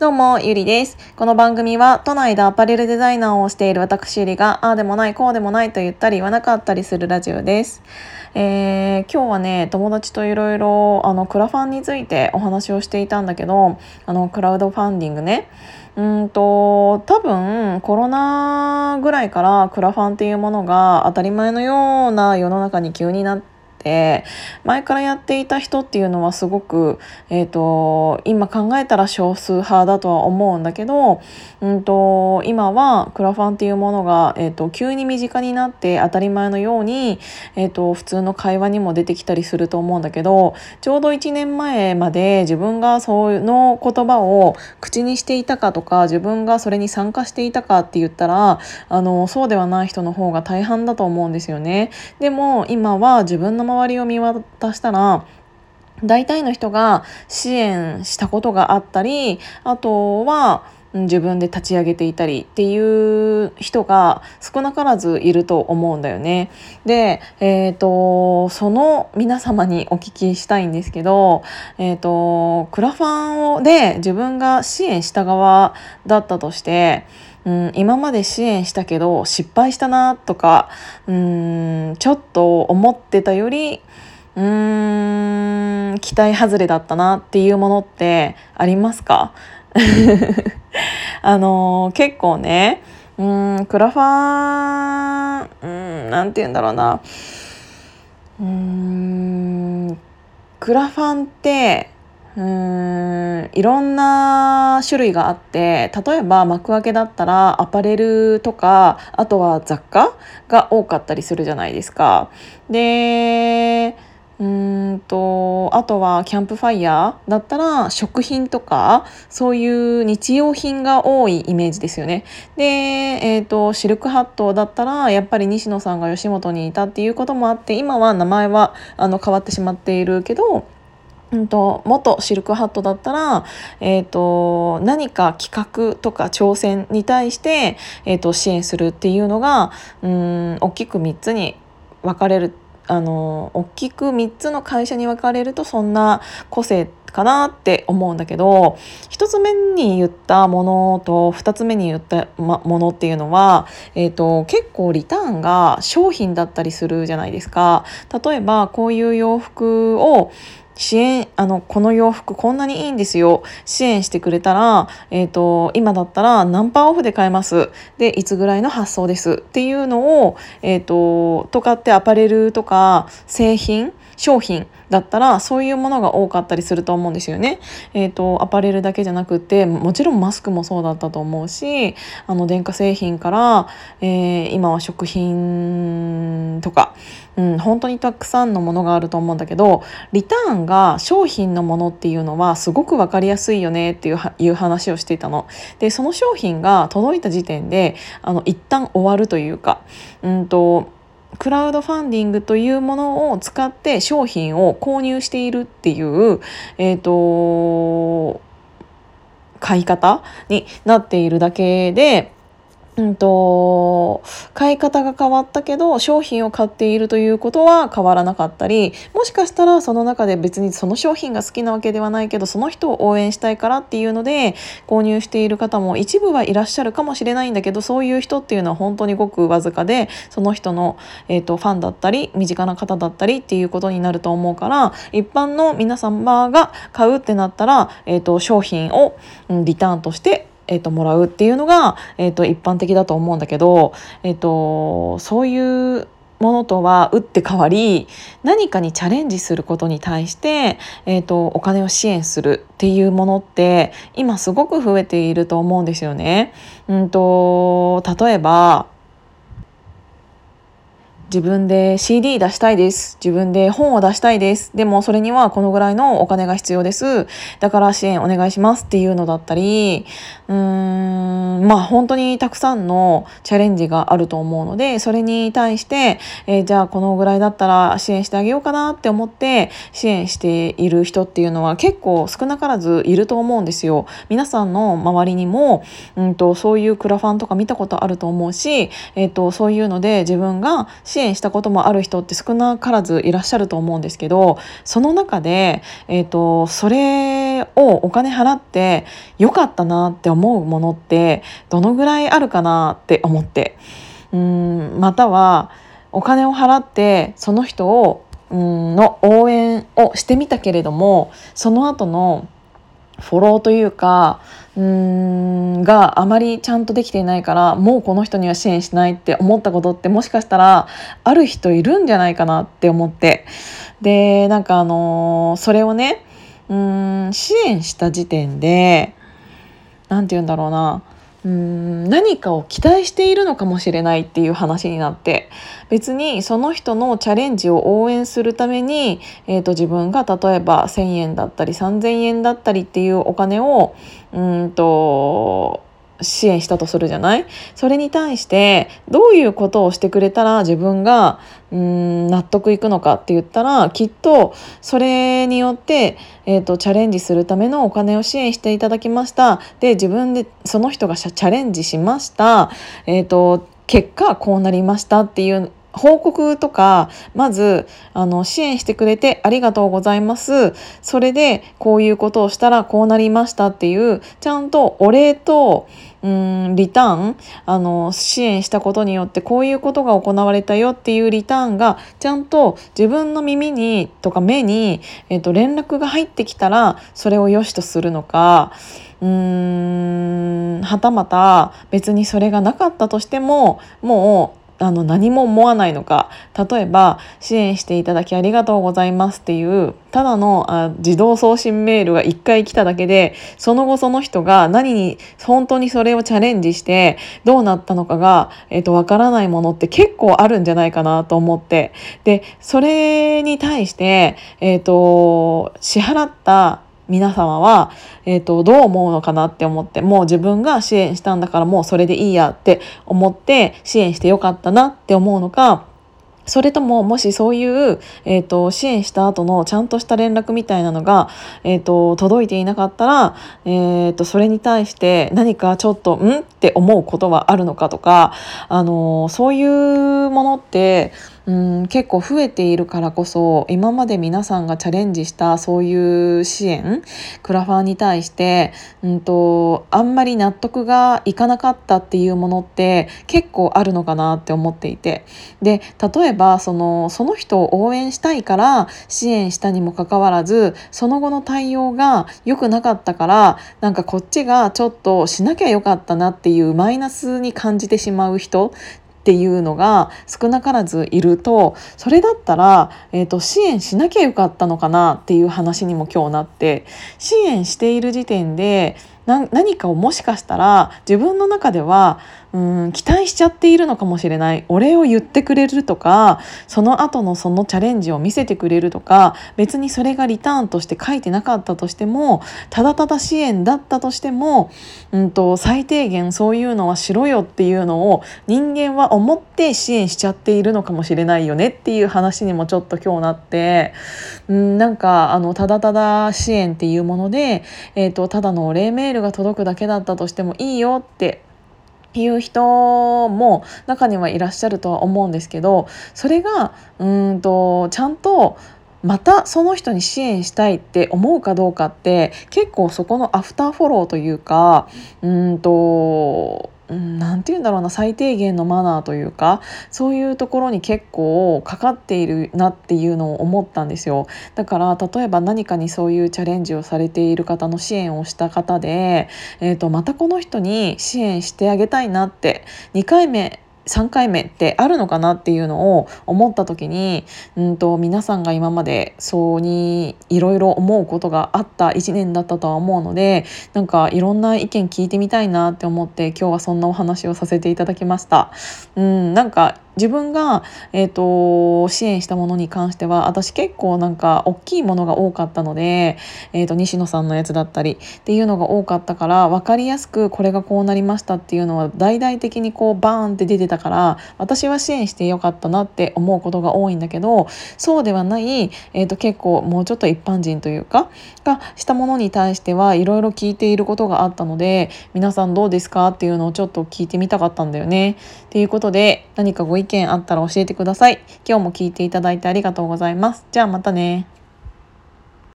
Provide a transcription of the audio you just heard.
どうも、ゆりです。この番組は、都内でアパレルデザイナーをしている私ゆりが、ああでもない、こうでもないと言ったり言わなかったりするラジオです。えー、今日はね、友達といろいろ、あの、クラファンについてお話をしていたんだけど、あの、クラウドファンディングね。うんと多分コロナぐらいからクラファンっていうものが当たり前のような世の中に急になってて前からやっていた人っていうのはすごく、えーと、今考えたら少数派だとは思うんだけど、うんと、今はクラファンっていうものが、えーと、急に身近になって当たり前のように、えー、と普通の会話にも出てきたりすると思うんだけどちょうど1年前まで自分がその言葉を口にしていたかとか自分がそれに参加していたかって言ったらあのそうではない人の方が大半だと思うんですよね。でも今は自分の周りを見渡したら大体の人が支援したことがあったりあとは自分で立ち上げていたりっていう人が少なからずいると思うんだよね。で、えーと、その皆様にお聞きしたいんですけど、えーと、クラファンをで自分が支援した側だったとしてうん、今まで支援したけど失敗したなとかうんちょっと思ってたよりうん期待外れだったなっていうものってありますか？あの結構ねうんクラファンうんなんて言うんだろうな。うんクラファンってうーんいろんな種類があって例えば幕開けだったらアパレルとかあとは雑貨が多かったりするじゃないですか。でうんとあとはキャンプファイヤーだったら食品とかそういう日用品が多いイメージですよね。で、えーと、シルクハットだったらやっぱり西野さんが吉本にいたっていうこともあって今は名前はあの変わってしまっているけどうんと、元シルクハットだったら、えーと、何か企画とか挑戦に対して、えーと、支援するっていうのがうん大きく3つに分かれるあの大きく3つの会社に分かれるとそんな個性かなって思うんだけど1つ目に言ったものと2つ目に言ったものっていうのは、えーと結構リターンが商品だったりするじゃないですか。例えばこういう洋服を支援あのこの洋服こんなにいいんですよ。支援してくれたら、えーと、今だったら何パーオフで買えます。でいつぐらいの発送です。っていうのを、えーと、とかってアパレルとか製品商品だったらそういうものが多かったりすると思うんですよね。えーと、アパレルだけじゃなくてもちろんマスクもそうだったと思うしあの電化製品から、えー、今は食品とか、うん、本当にたくさんのものがあると思うんだけどリターンが商品のものっていうのはすごく分かりやすいよねっていう話をしていたの。でその商品が届いた時点であの一旦終わるというか、うんとクラウドファンディングというものを使って商品を購入しているっていう、えーと買い方になっているだけでうんと、買い方が変わったけど商品を買っているということは変わらなかったりもしかしたらその中で別にその商品が好きなわけではないけどその人を応援したいからっていうので購入している方も一部はいらっしゃるかもしれないんだけどそういう人っていうのは本当にごくわずかでその人の、えーと、ファンだったり身近な方だったりっていうことになると思うから一般の皆様が買うってなったら、えーと商品をリターンとしてえーと、もらうっていうのが、えーと、一般的だと思うんだけど、えーと、そういうものとは打って変わり何かにチャレンジすることに対して、えーとお金を支援するっていうものって今すごく増えていると思うんですよね。うんと例えば自分で CD 出したいです。自分で本を出したいです。でもそれにはこのぐらいのお金が必要です。だから支援お願いしますっていうのだったり、うーん、まあ本当にたくさんのチャレンジがあると思うので、それに対して、えー、じゃあこのぐらいだったら支援してあげようかなって思って支援している人っていうのは結構少なからずいると思うんですよ。皆さんの周りにも、うんと、そういうクラファンとか見たことあると思うし、えっ、ー、と、そういうので自分が支援援したこともある人って少なからずいらっしゃると思うんですけどその中で、えーと、それをお金払ってよかったなって思うものってどのぐらいあるかなって思って。うんまたはお金を払ってその人をうんの応援をしてみたけれどもその後のフォローというかうんがあまりちゃんとできていないからもうこの人には支援しないって思ったことってもしかしたらある人いるんじゃないかなって思って。でなんかあのー、それをねうん支援した時点で何て言うんだろうな。うん何かを期待しているのかもしれないっていう話になって別にその人のチャレンジを応援するために、えーと、自分が例えば1,000円だったり3,000円だったりっていうお金をうんと支援したとするじゃない？それに対してどういうことをしてくれたら自分がうん納得いくのかって言ったらきっとそれによって、えーと、チャレンジするためのお金を支援していただきました。で自分でその人がチャレンジしました、えーと結果こうなりましたっていう報告とかまずあの支援してくれてありがとうございます。それでこういうことをしたらこうなりましたっていうちゃんとお礼とうんリターンあの支援したことによってこういうことが行われたよっていうリターンがちゃんと自分の耳にとか目に、えー、と連絡が入ってきたらそれを良しとするのかうーんはたまた別にそれがなかったとしてももうあの何も思わないのか。例えば「支援していただきありがとうございます」っていうただのあ自動送信メールが1回来ただけでその後その人が何に本当にそれをチャレンジしてどうなったのかが、えーと、からないものって結構あるんじゃないかなと思って。でそれに対して、えーと支払った皆様は、えーと、どう思うのかなって思ってもう自分が支援したんだからもうそれでいいやって思って支援してよかったなって思うのかそれとももしそういう、えーと、支援した後のちゃんとした連絡みたいなのが、えーと、届いていなかったら、えーと、それに対して何かちょっと「ん?」って思うことはあるのかとか、あのー、そういうものってうん結構増えているからこそ今まで皆さんがチャレンジしたそういう支援クラファンに対して、うんと、あんまり納得がいかなかったっていうものって結構あるのかなって思っていて。で例えばそのその人を応援したいから支援したにもかかわらずその後の対応が良くなかったからなんかこっちがちょっとしなきゃよかったなっていうマイナスに感じてしまう人っていうのが少なからずいるとそれだったら、えーと、支援しなきゃよかったのかなっていう話にも今日なって支援している時点で何かをもしかしたら自分の中ではうん期待しちゃっているのかもしれない。お礼を言ってくれるとかその後のそのチャレンジを見せてくれるとか別にそれがリターンとして書いてなかったとしてもただただ支援だったとしても、うんと、最低限そういうのはしろよっていうのを人間は思って支援しちゃっているのかもしれないよねっていう話にもちょっと今日なってうんなんかあのただただ支援っていうもので、えーとただのお礼メールが届くだけだったとしてもいいよってっていう人も中にはいらっしゃるとは思うんですけどそれがうんとちゃんとまたその人に支援したいって思うかどうかって結構そこのアフターフォローというかうんと何て言うんだろうな最低限のマナーというかそういうところに結構かかっているなっていうのを思ったんですよ。だから例えば何かにそういうチャレンジをされている方の支援をした方で、えーと、またこの人に支援してあげたいなって2回目3回目ってあるのかなっていうのを思った時に、うんと、皆さんが今までそうにいろいろ思うことがあった1年だったとは思うのでなんかいろんな意見聞いてみたいなって思って今日はそんなお話をさせていただきました。うん、なんか自分が、えーと、支援したものに関しては私結構なんか大きいものが多かったので、えーと、西野さんのやつだったりっていうのが多かったから分かりやすくこれがこうなりましたっていうのは大々的にこうバーンって出てたから私は支援してよかったなって思うことが多いんだけどそうではない、えーと結構もうちょっと一般人というかがしたものに対してはいろいろ聞いていることがあったので皆さんどうですかっていうのをちょっと聞いてみたかったんだよね。っていうことで何かご意意見あったら教えてください。今日も聞いていただいてありがとうございます。じゃあまたね。